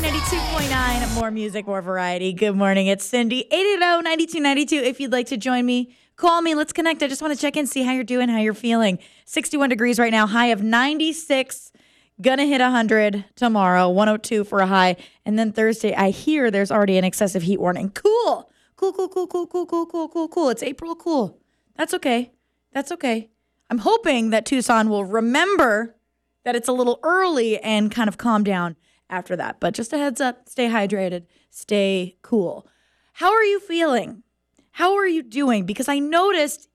My 92.9, more music, more variety. Good morning. It's Cindy. 880-9292. If you'd like to join me, call me. Let's connect. I just want to check in, see how you're doing, how you're feeling. 61 degrees right now, high of 96. Gonna hit 100 tomorrow, 102 for a high. And then Thursday, I hear there's already an excessive heat warning. Cool. Cool, cool, cool, cool, cool, cool, cool, cool, cool. It's April. Cool. That's okay. That's okay. I'm hoping that Tucson will remember that it's a little early and kind of calm down after that. But just a heads up stay hydrated, stay cool. How are you feeling? How are you doing? Because I noticed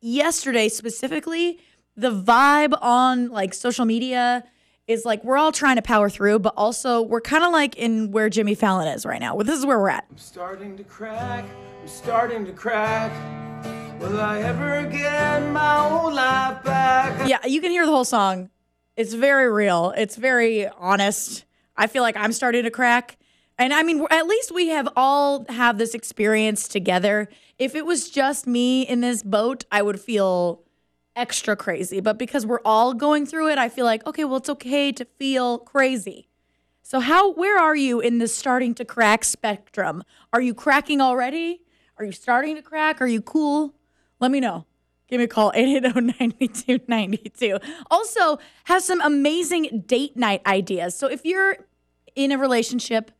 yesterday specifically the vibe on like social media is like we're all trying to power through, but also we're kind of like in where Jimmy Fallon is right now. Well, this is where we're at. I'm starting to crack, I'm starting to crack. Will I ever get my old life back? Yeah, you can hear the whole song. It's very real. It's very honest. I feel like I'm starting to crack. And I mean, at least we have all have this experience together. If it was just me in this boat, I would feel extra crazy. But because we're all going through it, I feel like, okay, well, it's okay to feel crazy. So how where are you in the starting to crack spectrum? Are you cracking already? Are you starting to crack? Are you cool? Let me know. Give me a call, 880-9292. Also, have some amazing date night ideas. So if you're in a relationship,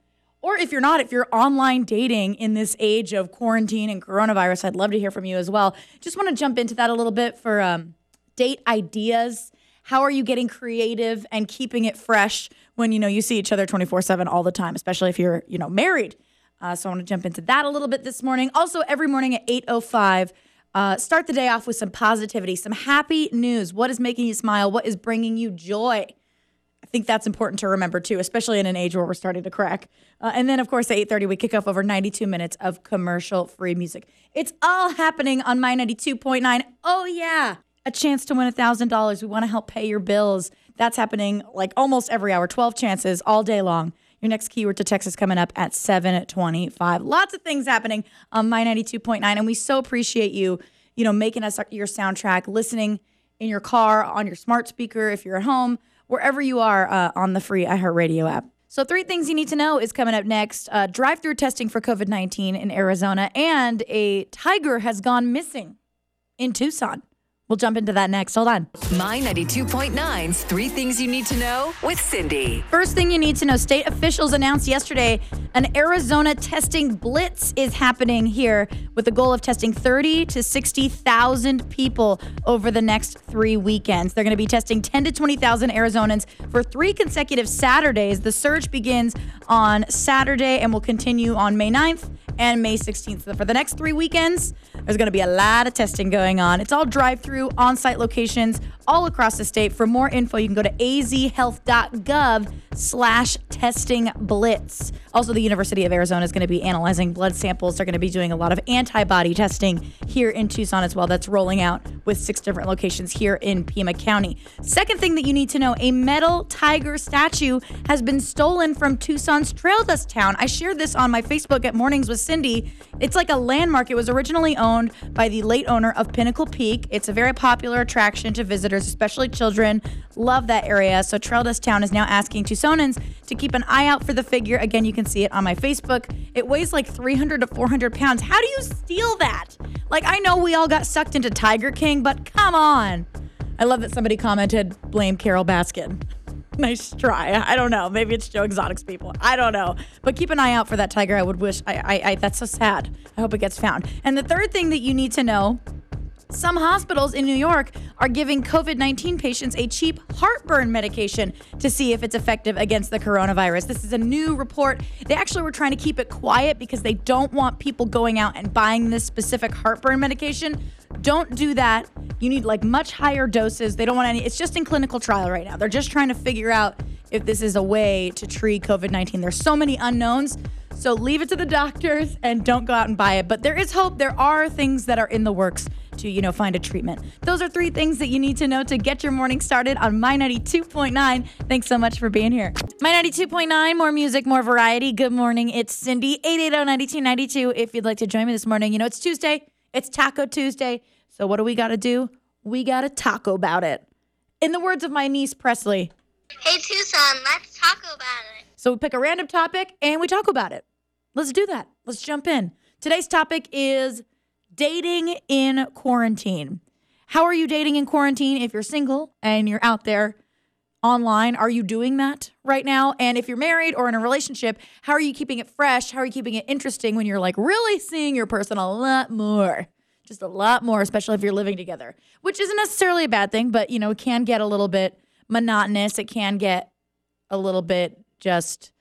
or if you're not, if you're online dating in this age of quarantine and coronavirus, I'd love to hear from you as well. Just want to jump into that a little bit for um, date ideas. How are you getting creative and keeping it fresh when you know you see each other 24/7 all the time, especially if you're you know married? Uh, so I want to jump into that a little bit this morning. Also, every morning at 8:05. Uh, start the day off with some positivity, some happy news. What is making you smile? What is bringing you joy? I think that's important to remember too, especially in an age where we're starting to crack. Uh, and then, of course, at 8:30, we kick off over 92 minutes of commercial-free music. It's all happening on my 92.9. Oh yeah, a chance to win thousand dollars. We want to help pay your bills. That's happening like almost every hour. 12 chances all day long. Your next keyword to text is coming up at 725. Lots of things happening on My 92.9. And we so appreciate you, you know, making us your soundtrack, listening in your car, on your smart speaker, if you're at home, wherever you are uh, on the free iHeartRadio app. So, three things you need to know is coming up next uh, drive through testing for COVID 19 in Arizona, and a tiger has gone missing in Tucson. We'll jump into that next. Hold on. My 92.9's Three Things You Need to Know with Cindy. First thing you need to know state officials announced yesterday an Arizona testing blitz is happening here with the goal of testing 30 to 60,000 people over the next three weekends. They're going to be testing 10 to 20,000 Arizonans for three consecutive Saturdays. The surge begins on Saturday and will continue on May 9th and May 16th. So for the next three weekends, there's going to be a lot of testing going on. It's all drive through on site locations all across the state. For more info, you can go to azhealth.gov slash testing blitz. Also, the University of Arizona is going to be analyzing blood samples. They're going to be doing a lot of antibody testing here in Tucson as well. That's rolling out with six different locations here in Pima County. Second thing that you need to know a metal tiger statue has been stolen from Tucson's Trail Dust Town. I shared this on my Facebook at Mornings with Cindy. It's like a landmark. It was originally owned by the late owner of Pinnacle Peak. It's a very popular attraction to visitors, especially children. Love that area. So Trail Dust Town is now asking Tucsonans to keep an eye out for the figure. Again, you can see it on my Facebook. It weighs like 300 to 400 pounds. How do you steal that? Like, I know we all got sucked into Tiger King, but come on. I love that somebody commented, blame Carole Baskin. nice try. I don't know. Maybe it's Joe Exotics people. I don't know. But keep an eye out for that tiger. I would wish. I, I, I that's so sad. I hope it gets found. And the third thing that you need to know some hospitals in New York are giving COVID 19 patients a cheap heartburn medication to see if it's effective against the coronavirus. This is a new report. They actually were trying to keep it quiet because they don't want people going out and buying this specific heartburn medication. Don't do that. You need like much higher doses. They don't want any, it's just in clinical trial right now. They're just trying to figure out if this is a way to treat COVID 19. There's so many unknowns. So leave it to the doctors and don't go out and buy it. But there is hope. There are things that are in the works to, you know, find a treatment. Those are three things that you need to know to get your morning started on My 92.9. Thanks so much for being here. My 92.9, more music, more variety. Good morning. It's Cindy, 880-9292. If you'd like to join me this morning, you know, it's Tuesday. It's Taco Tuesday. So what do we got to do? We got to taco about it. In the words of my niece, Presley, Hey Tucson, let's talk about it. So we pick a random topic and we talk about it. Let's do that. Let's jump in. Today's topic is dating in quarantine. How are you dating in quarantine if you're single and you're out there online? Are you doing that right now? And if you're married or in a relationship, how are you keeping it fresh? How are you keeping it interesting when you're like really seeing your person a lot more? Just a lot more, especially if you're living together, which isn't necessarily a bad thing, but you know, it can get a little bit monotonous. It can get a little bit just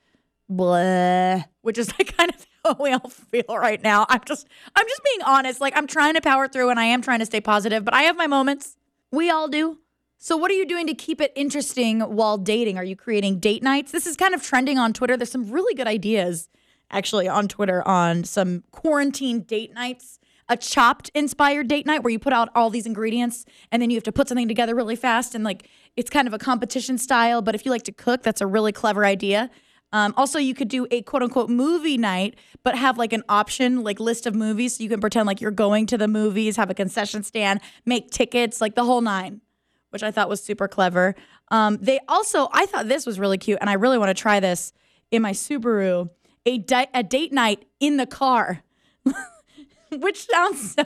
blah, which is like kind of how we all feel right now. I'm just I'm just being honest. Like I'm trying to power through and I am trying to stay positive, but I have my moments. We all do. So what are you doing to keep it interesting while dating? Are you creating date nights? This is kind of trending on Twitter. There's some really good ideas actually on Twitter on some quarantine date nights. A chopped inspired date night where you put out all these ingredients and then you have to put something together really fast and like it's kind of a competition style. But if you like to cook, that's a really clever idea. Um, also, you could do a quote unquote movie night, but have like an option, like list of movies. So you can pretend like you're going to the movies, have a concession stand, make tickets, like the whole nine, which I thought was super clever. Um, they also, I thought this was really cute, and I really want to try this in my Subaru a, di- a date night in the car, which sounds so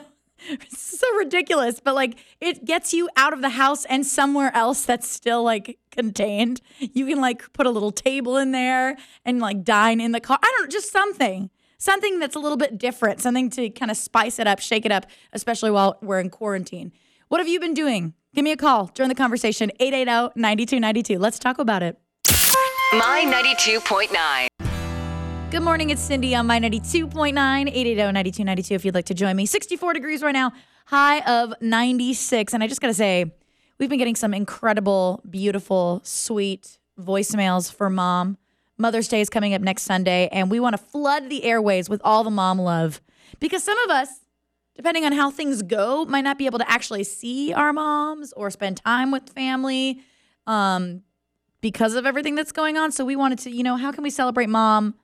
so ridiculous, but like it gets you out of the house and somewhere else that's still like contained. You can like put a little table in there and like dine in the car. I don't know, just something. Something that's a little bit different, something to kind of spice it up, shake it up, especially while we're in quarantine. What have you been doing? Give me a call. Join the conversation 880 9292. Let's talk about it. My 92.9. Good morning. It's Cindy on my 92.9, 880-9292 if you'd like to join me. 64 degrees right now, high of 96. And I just got to say, we've been getting some incredible, beautiful, sweet voicemails for mom. Mother's Day is coming up next Sunday, and we want to flood the airways with all the mom love. Because some of us, depending on how things go, might not be able to actually see our moms or spend time with family um, because of everything that's going on. So we wanted to, you know, how can we celebrate mom?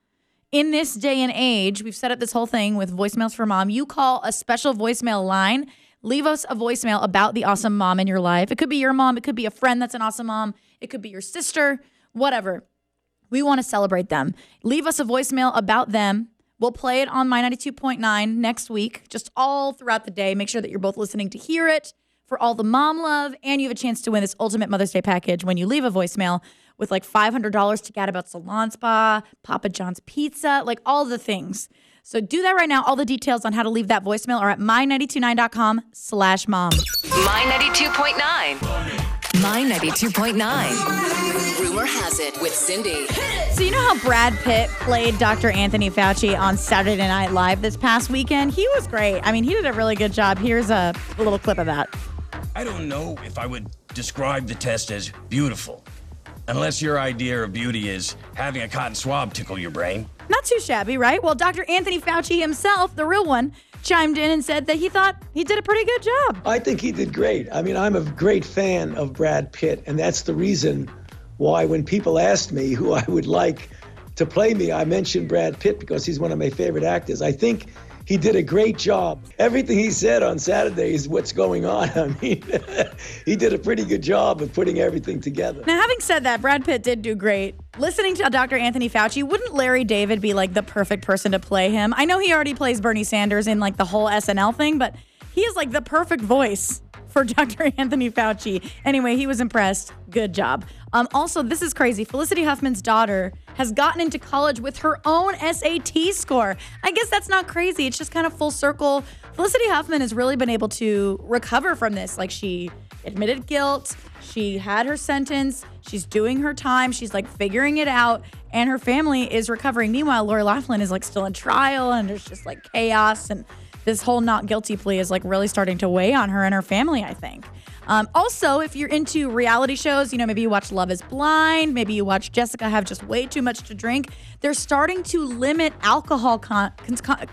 In this day and age, we've set up this whole thing with voicemails for mom. You call a special voicemail line, leave us a voicemail about the awesome mom in your life. It could be your mom, it could be a friend that's an awesome mom, it could be your sister, whatever. We want to celebrate them. Leave us a voicemail about them. We'll play it on my 92.9 next week, just all throughout the day. Make sure that you're both listening to hear it for all the mom love, and you have a chance to win this ultimate Mother's Day package when you leave a voicemail with like $500 to Gadabout Salon Spa, Papa John's Pizza, like all the things. So do that right now. All the details on how to leave that voicemail are at my929.com slash mom. My 92.9. My 92.9. Rumor has it with Cindy. So you know how Brad Pitt played Dr. Anthony Fauci on Saturday Night Live this past weekend? He was great. I mean, he did a really good job. Here's a, a little clip of that. I don't know if I would describe the test as beautiful. Unless your idea of beauty is having a cotton swab tickle your brain. Not too shabby, right? Well, Dr. Anthony Fauci himself, the real one, chimed in and said that he thought he did a pretty good job. I think he did great. I mean, I'm a great fan of Brad Pitt, and that's the reason why when people asked me who I would like to play me, I mentioned Brad Pitt because he's one of my favorite actors. I think he did a great job. Everything he said on Saturday is what's going on. I mean, he did a pretty good job of putting everything together. Now, having said that, Brad Pitt did do great. Listening to Dr. Anthony Fauci, wouldn't Larry David be like the perfect person to play him? I know he already plays Bernie Sanders in like the whole SNL thing, but he is like the perfect voice for Dr. Anthony Fauci. Anyway, he was impressed. Good job. Um, also, this is crazy. Felicity Huffman's daughter has gotten into college with her own SAT score. I guess that's not crazy. It's just kind of full circle. Felicity Huffman has really been able to recover from this. Like, she admitted guilt, she had her sentence, she's doing her time, she's like figuring it out, and her family is recovering. Meanwhile, Lori Loughlin is like still in trial, and there's just like chaos and this whole not guilty plea is like really starting to weigh on her and her family, I think. Um, also, if you're into reality shows, you know, maybe you watch Love is Blind, maybe you watch Jessica have just way too much to drink, they're starting to limit alcohol con- con-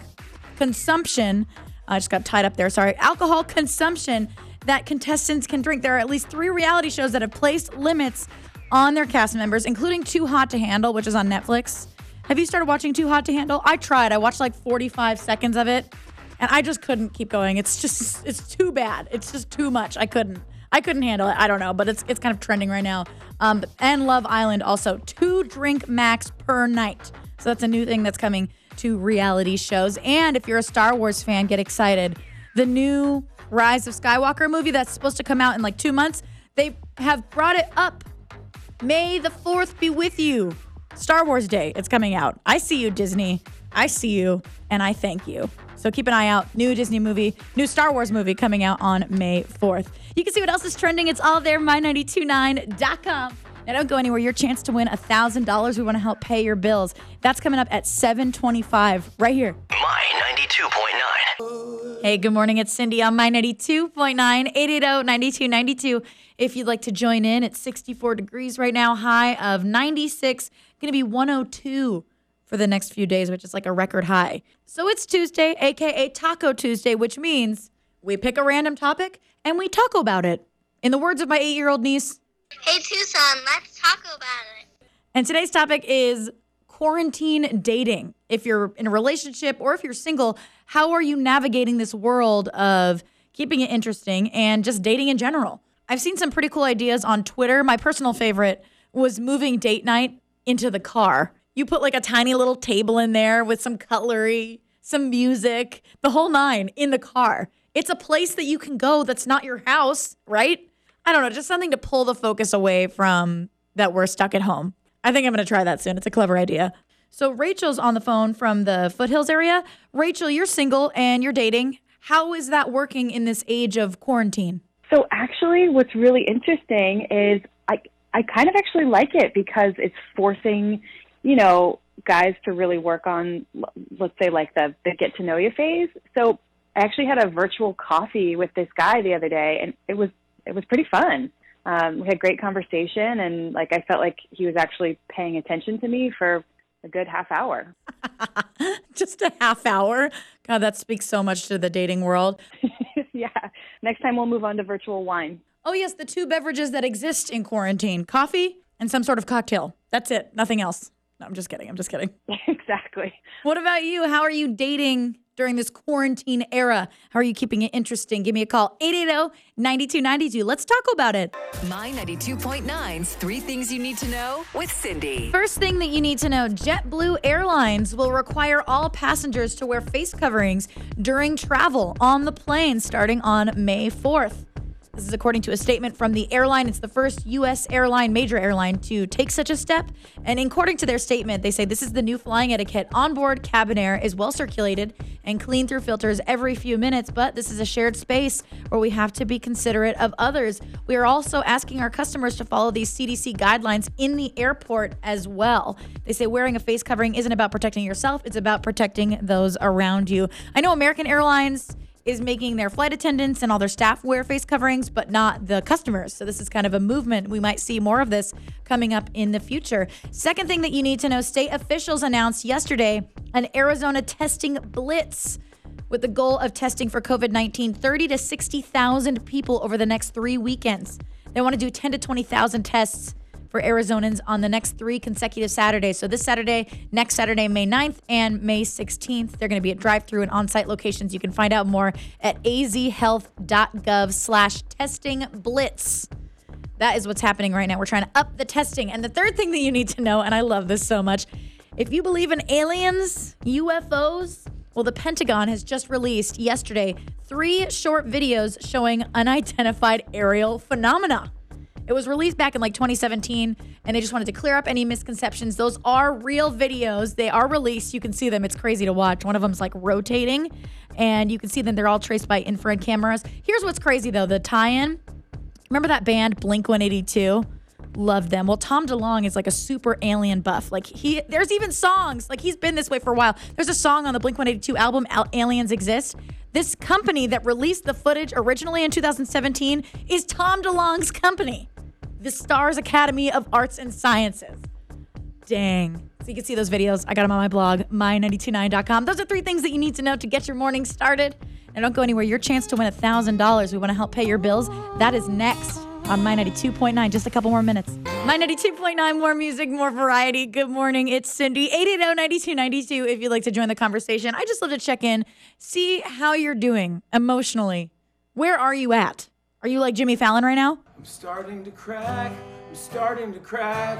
consumption. I just got tied up there, sorry. Alcohol consumption that contestants can drink. There are at least three reality shows that have placed limits on their cast members, including Too Hot to Handle, which is on Netflix. Have you started watching Too Hot to Handle? I tried. I watched like 45 seconds of it and I just couldn't keep going. It's just it's too bad. It's just too much. I couldn't. I couldn't handle it. I don't know, but it's it's kind of trending right now. Um, and Love Island also two drink max per night. So that's a new thing that's coming to reality shows. And if you're a Star Wars fan, get excited. The new Rise of Skywalker movie that's supposed to come out in like two months, they have brought it up. May the 4th be with you. Star Wars Day, it's coming out. I see you, Disney. I see you, and I thank you. So keep an eye out. New Disney movie, new Star Wars movie coming out on May 4th. You can see what else is trending. It's all there, my929.com. Now don't go anywhere. Your chance to win $1,000. We want to help pay your bills. That's coming up at 725 right here. My 92.9. Hey, good morning. It's Cindy on my 92.9, 880-9292. If you'd like to join in, it's 64 degrees right now, high of 96, going to be 102 for the next few days, which is like a record high. So it's Tuesday, aka Taco Tuesday, which means we pick a random topic and we talk about it. In the words of my eight year old niece, Hey Tucson, let's talk about it. and today's topic is quarantine dating. If you're in a relationship or if you're single, how are you navigating this world of keeping it interesting and just dating in general? I've seen some pretty cool ideas on Twitter. My personal favorite was moving date night into the car. You put like a tiny little table in there with some cutlery, some music, the whole nine in the car. It's a place that you can go that's not your house, right? I don't know, just something to pull the focus away from that we're stuck at home. I think I'm going to try that soon. It's a clever idea. So Rachel's on the phone from the Foothills area. Rachel, you're single and you're dating. How is that working in this age of quarantine? So actually, what's really interesting is I I kind of actually like it because it's forcing, you know, guys to really work on, let's say, like the the get to know you phase. So I actually had a virtual coffee with this guy the other day, and it was it was pretty fun. Um, we had great conversation, and like I felt like he was actually paying attention to me for a good half hour. Just a half hour. God, that speaks so much to the dating world. yeah. Next time we'll move on to virtual wine. Oh, yes, the two beverages that exist in quarantine coffee and some sort of cocktail. That's it, nothing else. No, I'm just kidding. I'm just kidding. exactly. What about you? How are you dating during this quarantine era? How are you keeping it interesting? Give me a call 880 9292. Let's talk about it. My 92.9's Three Things You Need to Know with Cindy. First thing that you need to know JetBlue Airlines will require all passengers to wear face coverings during travel on the plane starting on May 4th. This is according to a statement from the airline. It's the first U.S. airline, major airline, to take such a step. And according to their statement, they say this is the new flying etiquette. Onboard cabin air is well circulated and cleaned through filters every few minutes, but this is a shared space where we have to be considerate of others. We are also asking our customers to follow these CDC guidelines in the airport as well. They say wearing a face covering isn't about protecting yourself, it's about protecting those around you. I know American Airlines is making their flight attendants and all their staff wear face coverings, but not the customers. So this is kind of a movement. We might see more of this coming up in the future. Second thing that you need to know state officials announced yesterday an Arizona testing blitz with the goal of testing for COVID 19 30 to 60,000 people over the next three weekends. They want to do 10 to 20,000 tests for Arizonans on the next three consecutive Saturdays. So this Saturday, next Saturday, May 9th, and May 16th. They're going to be at drive-through and on-site locations. You can find out more at azhealth.gov slash testing blitz. That is what's happening right now. We're trying to up the testing. And the third thing that you need to know, and I love this so much, if you believe in aliens, UFOs, well, the Pentagon has just released yesterday three short videos showing unidentified aerial phenomena. It was released back in like 2017, and they just wanted to clear up any misconceptions. Those are real videos. They are released. You can see them. It's crazy to watch. One of them's like rotating, and you can see them. They're all traced by infrared cameras. Here's what's crazy though the tie in. Remember that band Blink 182? Love them. Well, Tom DeLonge is like a super alien buff. Like he, there's even songs. Like he's been this way for a while. There's a song on the Blink 182 album, Al- "Aliens Exist." This company that released the footage originally in 2017 is Tom DeLonge's company, the Stars Academy of Arts and Sciences. Dang. So you can see those videos. I got them on my blog, my929.com. Those are three things that you need to know to get your morning started. And don't go anywhere. Your chance to win $1,000. We want to help pay your bills. That is next on My 92.9. Just a couple more minutes. My 92.9, more music, more variety. Good morning. It's Cindy, 880-9292 if you'd like to join the conversation. I just love to check in, see how you're doing emotionally. Where are you at? Are you like Jimmy Fallon right now? I'm starting to crack, I'm starting to crack.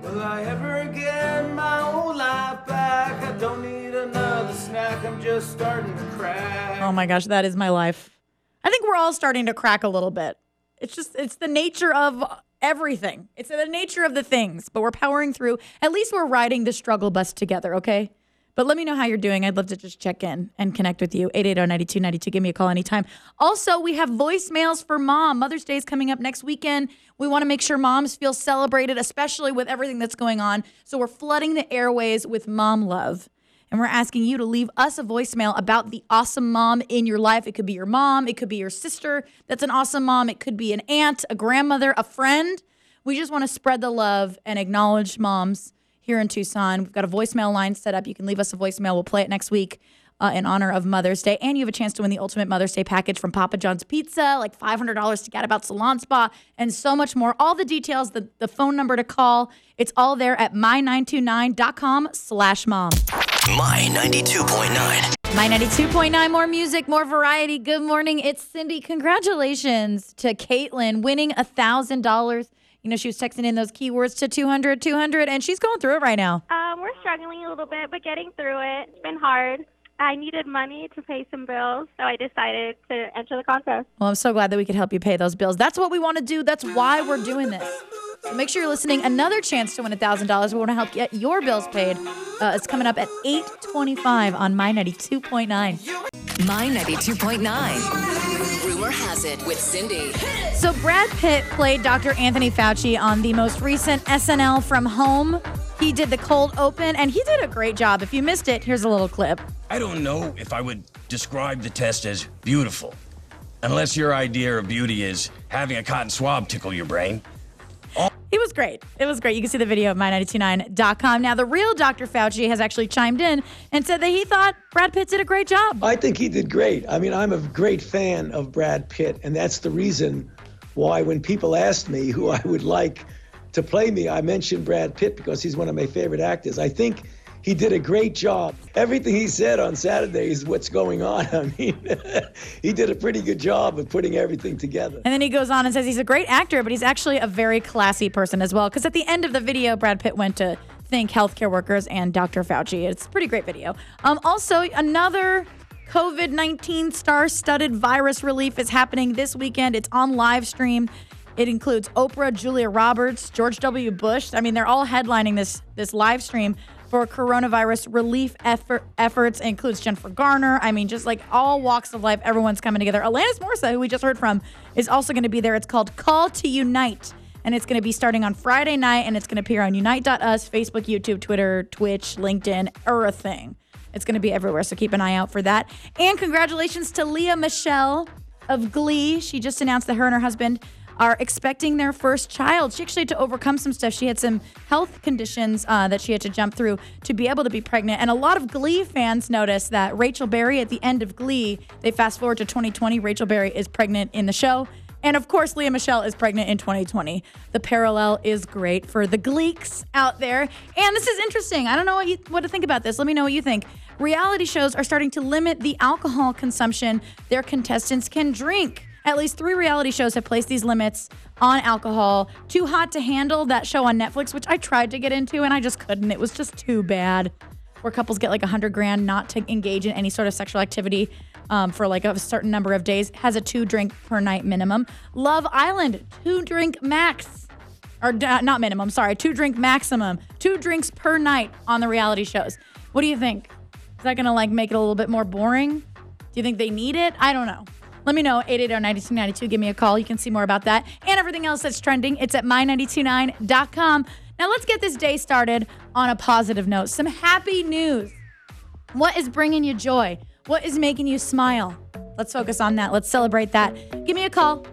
Will I ever get my old life back? I don't need another snack, I'm just starting to crack. Oh my gosh, that is my life. I think we're all starting to crack a little bit. It's just, it's the nature of everything. It's the nature of the things, but we're powering through. At least we're riding the struggle bus together, okay? But let me know how you're doing. I'd love to just check in and connect with you. 880-9292. Give me a call anytime. Also, we have voicemails for mom. Mother's Day is coming up next weekend. We want to make sure moms feel celebrated, especially with everything that's going on. So we're flooding the airways with mom love. And we're asking you to leave us a voicemail about the awesome mom in your life. It could be your mom, it could be your sister that's an awesome mom, it could be an aunt, a grandmother, a friend. We just want to spread the love and acknowledge moms here in Tucson. We've got a voicemail line set up. You can leave us a voicemail. We'll play it next week. Uh, in honor of Mother's Day. And you have a chance to win the ultimate Mother's Day package from Papa John's Pizza, like $500 to Gadabout Salon Spa, and so much more. All the details, the, the phone number to call, it's all there at my929.com slash mom. My 92.9. My 92.9, more music, more variety. Good morning. It's Cindy. Congratulations to Caitlin winning a $1,000. You know, she was texting in those keywords to 200, 200, and she's going through it right now. Um, we're struggling a little bit, but getting through it. It's been hard. I needed money to pay some bills, so I decided to enter the contest. Well, I'm so glad that we could help you pay those bills. That's what we want to do. That's why we're doing this. So make sure you're listening. Another chance to win $1,000. We want to help get your bills paid. Uh, it's coming up at 825 on My 92.9. My 92.9. Rumor has it with Cindy. So Brad Pitt played Dr. Anthony Fauci on the most recent SNL from home. He did the cold open and he did a great job. If you missed it, here's a little clip. I don't know if I would describe the test as beautiful, unless your idea of beauty is having a cotton swab tickle your brain. He was great. It was great. You can see the video at my929.com. Now, the real Dr. Fauci has actually chimed in and said that he thought Brad Pitt did a great job. I think he did great. I mean, I'm a great fan of Brad Pitt, and that's the reason why when people asked me who I would like to play me, I mentioned Brad Pitt because he's one of my favorite actors. I think he did a great job. Everything he said on Saturday is what's going on. I mean, he did a pretty good job of putting everything together. And then he goes on and says he's a great actor, but he's actually a very classy person as well. Because at the end of the video, Brad Pitt went to thank healthcare workers and Dr. Fauci. It's a pretty great video. Um, also, another COVID 19 star studded virus relief is happening this weekend. It's on live stream. It includes Oprah, Julia Roberts, George W. Bush. I mean, they're all headlining this this live stream for coronavirus relief effort, efforts. It includes Jennifer Garner. I mean, just like all walks of life, everyone's coming together. Alanis Morissette, who we just heard from, is also going to be there. It's called Call to Unite. And it's going to be starting on Friday night, and it's going to appear on Unite.us, Facebook, YouTube, Twitter, Twitch, LinkedIn, everything. It's going to be everywhere, so keep an eye out for that. And congratulations to Lea Michele of Glee. She just announced that her and her husband are expecting their first child. She actually had to overcome some stuff. She had some health conditions uh, that she had to jump through to be able to be pregnant. And a lot of Glee fans noticed that Rachel Berry at the end of Glee, they fast forward to 2020, Rachel Berry is pregnant in the show. And of course, Lea Michele is pregnant in 2020. The parallel is great for the Gleeks out there. And this is interesting. I don't know what, you, what to think about this. Let me know what you think. Reality shows are starting to limit the alcohol consumption their contestants can drink. At least three reality shows have placed these limits on alcohol. Too Hot to Handle, that show on Netflix, which I tried to get into and I just couldn't. It was just too bad. Where couples get like a hundred grand not to engage in any sort of sexual activity um, for like a certain number of days, has a two drink per night minimum. Love Island, two drink max. Or uh, not minimum, sorry, two drink maximum, two drinks per night on the reality shows. What do you think? Is that gonna like make it a little bit more boring? Do you think they need it? I don't know. Let me know, 880-9292. Give me a call. You can see more about that and everything else that's trending. It's at my929.com. Now let's get this day started on a positive note. Some happy news. What is bringing you joy? What is making you smile? Let's focus on that. Let's celebrate that. Give me a call.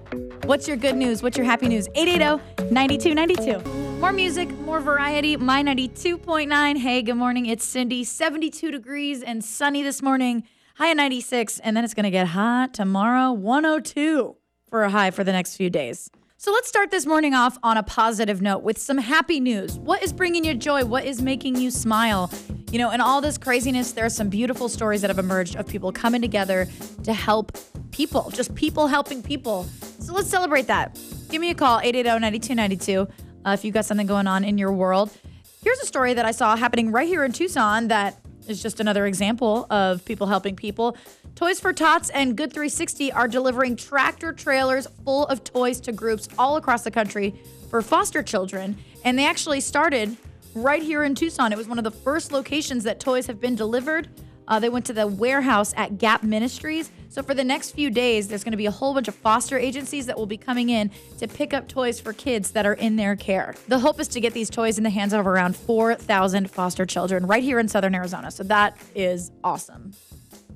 What's your good news? What's your happy news? 880-9292. More music, more variety. My 92.9. Hey, good morning. It's Cindy. 72 degrees and sunny this morning. High at 96, and then it's going to get hot tomorrow, 102 for a high for the next few days. So let's start this morning off on a positive note with some happy news. What is bringing you joy? What is making you smile? You know, in all this craziness, there are some beautiful stories that have emerged of people coming together to help people, just people helping people. So let's celebrate that. Give me a call, 880-9292, uh, if you've got something going on in your world. Here's a story that I saw happening right here in Tucson that is just another example of people helping people. Toys for Tots and Good 360 are delivering tractor trailers full of toys to groups all across the country for foster children. And they actually started right here in Tucson. It was one of the first locations that toys have been delivered. Uh, they went to the warehouse at Gap Ministries. So for the next few days, there's going to be a whole bunch of foster agencies that will be coming in to pick up toys for kids that are in their care. The hope is to get these toys in the hands of around 4,000 foster children right here in southern Arizona. So that is awesome.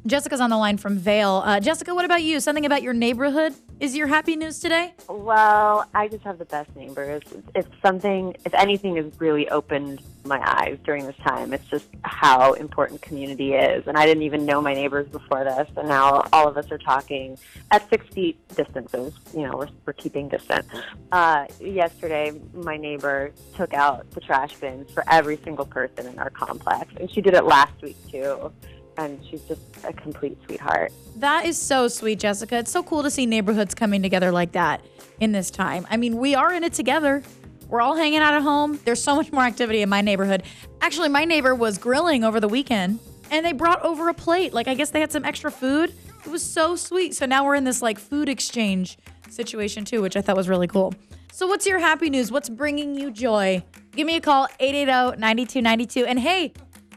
Jessica's on the line from Vail. Uh, Jessica, what about you? Something about your neighborhood is your happy news today? Well, I just have the best neighbors. If something, if anything has really opened my eyes during this time, it's just how important community is. And I didn't even know my neighbors before this, and now all of us are talking at six feet distances. You know, we're, we're keeping distance. Uh, yesterday, my neighbor took out the trash bins for every single person in our complex, and she did it last week too and she's just a complete sweetheart. That is so sweet, Jessica. It's so cool to see neighborhoods coming together like that in this time. I mean, we are in it together. We're all hanging out at home. There's so much more activity in my neighborhood. Actually, my neighbor was grilling over the weekend and they brought over a plate. Like, I guess they had some extra food. It was so sweet. So now we're in this like food exchange situation too, which I thought was really cool. So, what's your happy news? What's bringing you joy? Give me a call, 880 9292. And hey,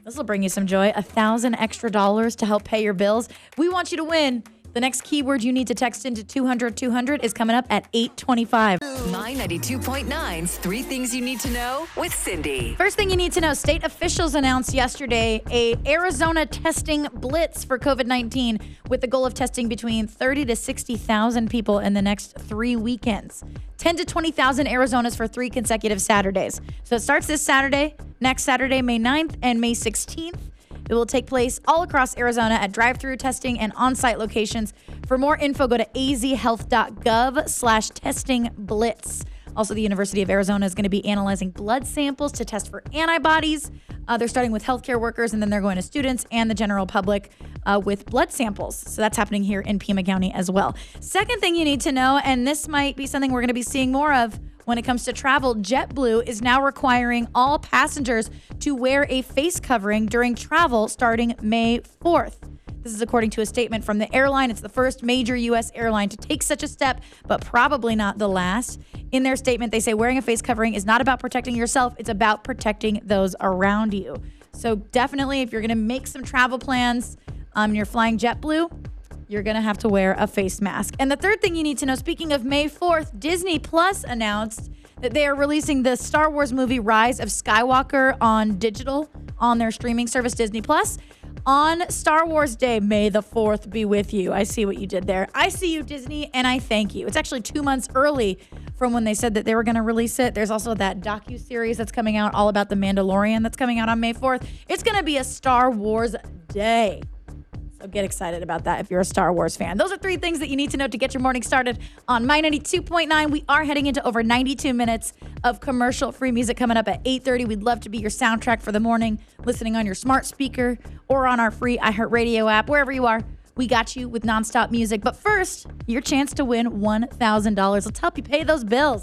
this will bring you some joy. A thousand extra dollars to help pay your bills. We want you to win. The next keyword you need to text into 200 200 is coming up at 825. My 92.9's Three Things You Need to Know with Cindy. First thing you need to know state officials announced yesterday a Arizona testing blitz for COVID 19 with the goal of testing between 30 to 60,000 people in the next three weekends. 10 to 20,000 Arizonas for three consecutive Saturdays. So it starts this Saturday, next Saturday, May 9th, and May 16th. It will take place all across Arizona at drive-through testing and on-site locations. For more info, go to azhealth.gov slash testing blitz. Also, the University of Arizona is going to be analyzing blood samples to test for antibodies. Uh, they're starting with healthcare workers, and then they're going to students and the general public uh, with blood samples. So that's happening here in Pima County as well. Second thing you need to know, and this might be something we're going to be seeing more of when it comes to travel, JetBlue is now requiring all passengers to wear a face covering during travel starting May 4th. This is according to a statement from the airline. It's the first major U.S. airline to take such a step, but probably not the last. In their statement, they say wearing a face covering is not about protecting yourself, it's about protecting those around you. So, definitely, if you're going to make some travel plans, um, you're flying JetBlue, you're going to have to wear a face mask. And the third thing you need to know speaking of May 4th, Disney Plus announced that they are releasing the Star Wars movie Rise of Skywalker on digital on their streaming service Disney Plus on Star Wars Day. May the 4th be with you. I see what you did there. I see you, Disney, and I thank you. It's actually two months early from when they said that they were going to release it. There's also that docu series that's coming out all about the Mandalorian that's coming out on May 4th. It's going to be a Star Wars day. So get excited about that if you're a Star Wars fan. Those are three things that you need to know to get your morning started on My 92.9. We are heading into over 92 minutes of commercial free music coming up at 8:30. We'd love to be your soundtrack for the morning, listening on your smart speaker or on our free iHeartRadio app, wherever you are. We got you with nonstop music. But first, your chance to win $1,000. Let's help you pay those bills.